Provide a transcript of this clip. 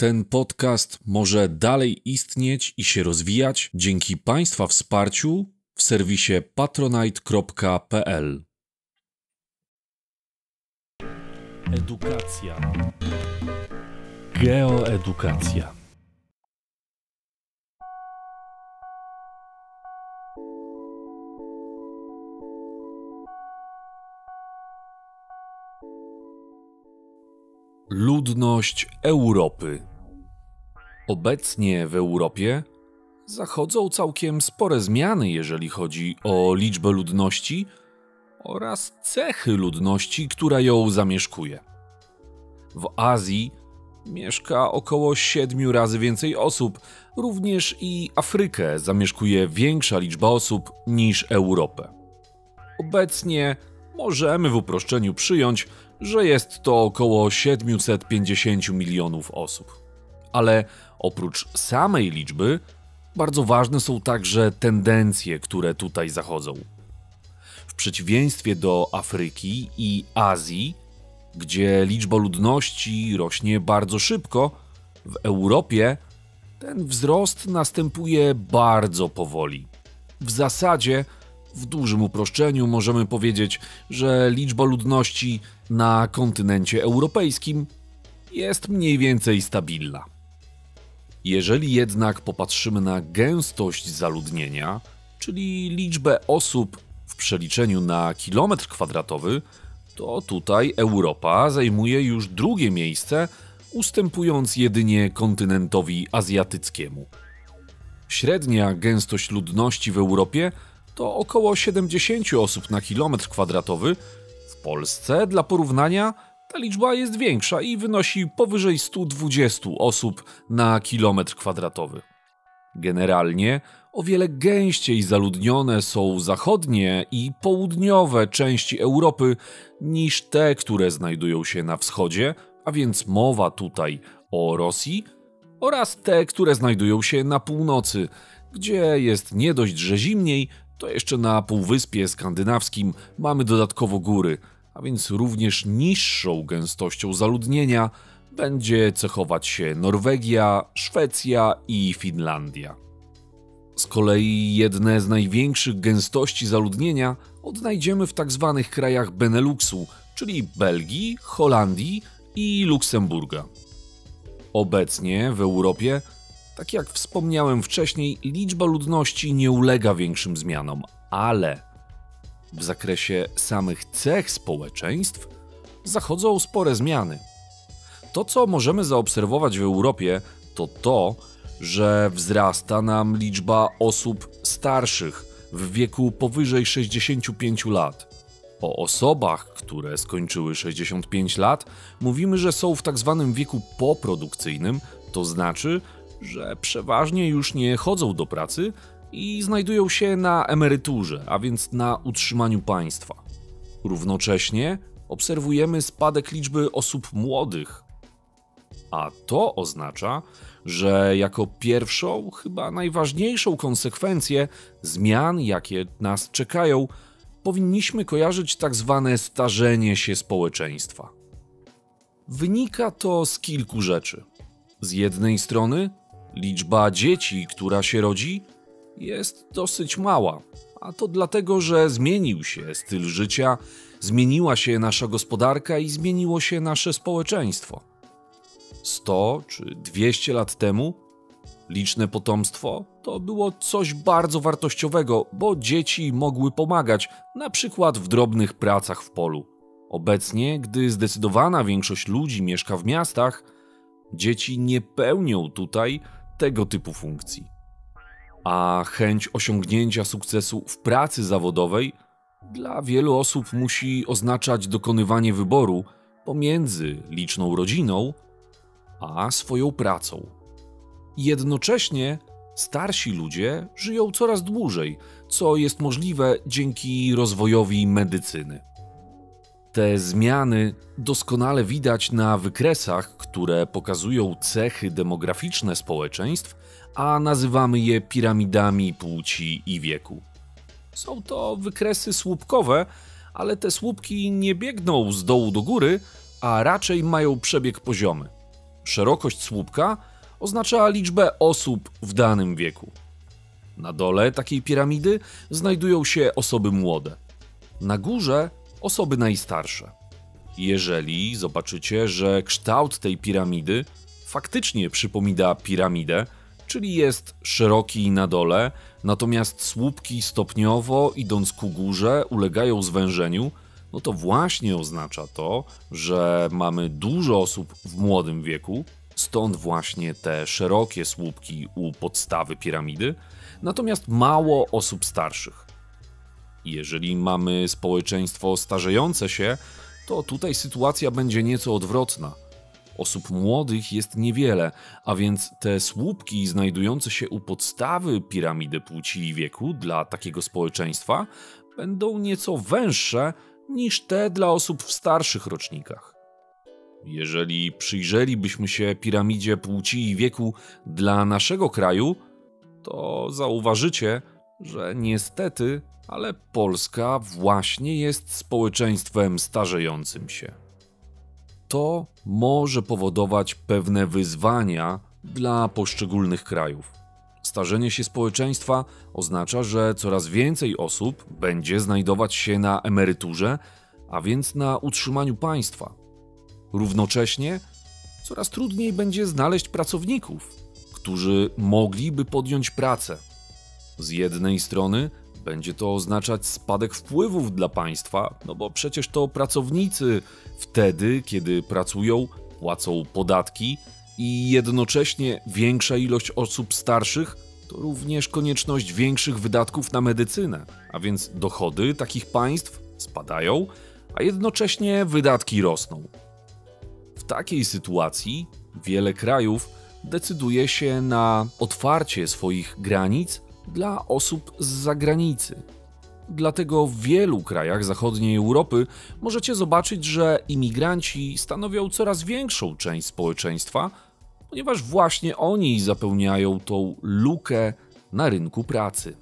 Ten podcast może dalej istnieć i się rozwijać dzięki Państwa wsparciu w serwisie patronite.pl. Edukacja. Geoedukacja. Ludność Europy. Obecnie w Europie zachodzą całkiem spore zmiany, jeżeli chodzi o liczbę ludności oraz cechy ludności, która ją zamieszkuje. W Azji mieszka około 7 razy więcej osób, również i Afrykę zamieszkuje większa liczba osób niż Europę. Obecnie możemy w uproszczeniu przyjąć, że jest to około 750 milionów osób. Ale oprócz samej liczby, bardzo ważne są także tendencje, które tutaj zachodzą. W przeciwieństwie do Afryki i Azji, gdzie liczba ludności rośnie bardzo szybko, w Europie ten wzrost następuje bardzo powoli. W zasadzie w dużym uproszczeniu możemy powiedzieć, że liczba ludności na kontynencie europejskim jest mniej więcej stabilna. Jeżeli jednak popatrzymy na gęstość zaludnienia, czyli liczbę osób w przeliczeniu na kilometr kwadratowy, to tutaj Europa zajmuje już drugie miejsce, ustępując jedynie kontynentowi azjatyckiemu. Średnia gęstość ludności w Europie to około 70 osób na kilometr kwadratowy. W Polsce, dla porównania, ta liczba jest większa i wynosi powyżej 120 osób na kilometr kwadratowy. Generalnie o wiele gęściej zaludnione są zachodnie i południowe części Europy niż te, które znajdują się na wschodzie, a więc mowa tutaj o Rosji, oraz te, które znajdują się na północy, gdzie jest nie dość, że zimniej, to jeszcze na Półwyspie Skandynawskim mamy dodatkowo góry, a więc również niższą gęstością zaludnienia będzie cechować się Norwegia, Szwecja i Finlandia. Z kolei jedne z największych gęstości zaludnienia odnajdziemy w tzw. Tak krajach Beneluxu, czyli Belgii, Holandii i Luksemburga. Obecnie w Europie tak jak wspomniałem wcześniej, liczba ludności nie ulega większym zmianom, ale w zakresie samych cech społeczeństw zachodzą spore zmiany. To, co możemy zaobserwować w Europie, to to, że wzrasta nam liczba osób starszych w wieku powyżej 65 lat. O osobach, które skończyły 65 lat, mówimy, że są w tak zwanym wieku poprodukcyjnym, to znaczy, że przeważnie już nie chodzą do pracy i znajdują się na emeryturze, a więc na utrzymaniu państwa. Równocześnie obserwujemy spadek liczby osób młodych. A to oznacza, że jako pierwszą, chyba najważniejszą konsekwencję zmian, jakie nas czekają, powinniśmy kojarzyć tak zwane starzenie się społeczeństwa. Wynika to z kilku rzeczy. Z jednej strony Liczba dzieci, która się rodzi, jest dosyć mała, a to dlatego, że zmienił się styl życia, zmieniła się nasza gospodarka i zmieniło się nasze społeczeństwo. 100 czy 200 lat temu liczne potomstwo to było coś bardzo wartościowego, bo dzieci mogły pomagać, na przykład w drobnych pracach w polu. Obecnie, gdy zdecydowana większość ludzi mieszka w miastach, dzieci nie pełnią tutaj tego typu funkcji. A chęć osiągnięcia sukcesu w pracy zawodowej dla wielu osób musi oznaczać dokonywanie wyboru pomiędzy liczną rodziną a swoją pracą. Jednocześnie starsi ludzie żyją coraz dłużej, co jest możliwe dzięki rozwojowi medycyny. Te zmiany doskonale widać na wykresach, które pokazują cechy demograficzne społeczeństw, a nazywamy je piramidami płci i wieku. Są to wykresy słupkowe, ale te słupki nie biegną z dołu do góry, a raczej mają przebieg poziomy. Szerokość słupka oznacza liczbę osób w danym wieku. Na dole takiej piramidy znajdują się osoby młode. Na górze osoby najstarsze. Jeżeli zobaczycie, że kształt tej piramidy faktycznie przypomina piramidę, czyli jest szeroki na dole, natomiast słupki stopniowo idąc ku górze ulegają zwężeniu, no to właśnie oznacza to, że mamy dużo osób w młodym wieku, stąd właśnie te szerokie słupki u podstawy piramidy, natomiast mało osób starszych. Jeżeli mamy społeczeństwo starzejące się, to tutaj sytuacja będzie nieco odwrotna. Osób młodych jest niewiele, a więc te słupki znajdujące się u podstawy piramidy płci i wieku dla takiego społeczeństwa będą nieco węższe niż te dla osób w starszych rocznikach. Jeżeli przyjrzelibyśmy się piramidzie płci i wieku dla naszego kraju, to zauważycie, że niestety, ale Polska właśnie jest społeczeństwem starzejącym się. To może powodować pewne wyzwania dla poszczególnych krajów. Starzenie się społeczeństwa oznacza, że coraz więcej osób będzie znajdować się na emeryturze, a więc na utrzymaniu państwa. Równocześnie coraz trudniej będzie znaleźć pracowników, którzy mogliby podjąć pracę. Z jednej strony będzie to oznaczać spadek wpływów dla państwa, no bo przecież to pracownicy wtedy, kiedy pracują, płacą podatki i jednocześnie większa ilość osób starszych to również konieczność większych wydatków na medycynę, a więc dochody takich państw spadają, a jednocześnie wydatki rosną. W takiej sytuacji wiele krajów decyduje się na otwarcie swoich granic dla osób z zagranicy. Dlatego w wielu krajach zachodniej Europy możecie zobaczyć, że imigranci stanowią coraz większą część społeczeństwa, ponieważ właśnie oni zapełniają tą lukę na rynku pracy.